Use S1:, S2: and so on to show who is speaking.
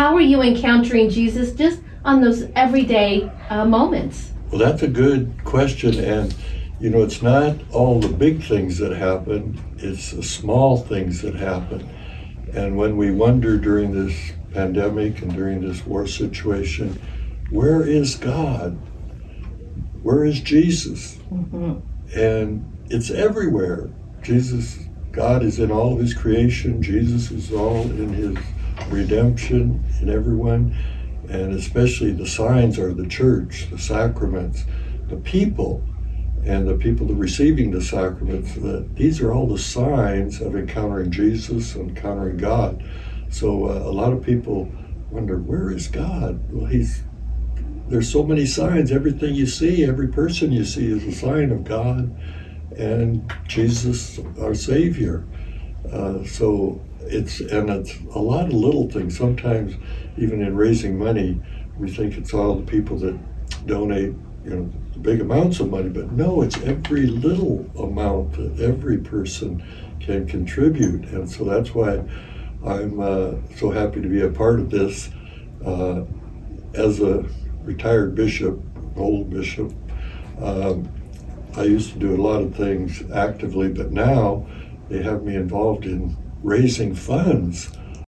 S1: how are you encountering Jesus just on those everyday uh, moments?
S2: Well, that's a good question. And, you know, it's not all the big things that happen, it's the small things that happen. And when we wonder during this pandemic and during this war situation, where is God? Where is Jesus?
S1: Mm-hmm.
S2: And it's everywhere. Jesus, God is in all of his creation, Jesus is all in his redemption in everyone and especially the signs are the church, the sacraments, the people, and the people receiving the sacraments. That these are all the signs of encountering Jesus, and encountering God. So uh, a lot of people wonder, where is God? Well, He's there's so many signs. Everything you see, every person you see, is a sign of God and Jesus, our Savior. Uh, so it's and it's a lot of little things. Sometimes, even in raising money, we think it's all the people that donate, you know, big amounts of money. But no, it's every little amount that every person can contribute, and so that's why I'm uh, so happy to be a part of this. Uh, as a retired bishop, old bishop, um, I used to do a lot of things actively, but now they have me involved in raising funds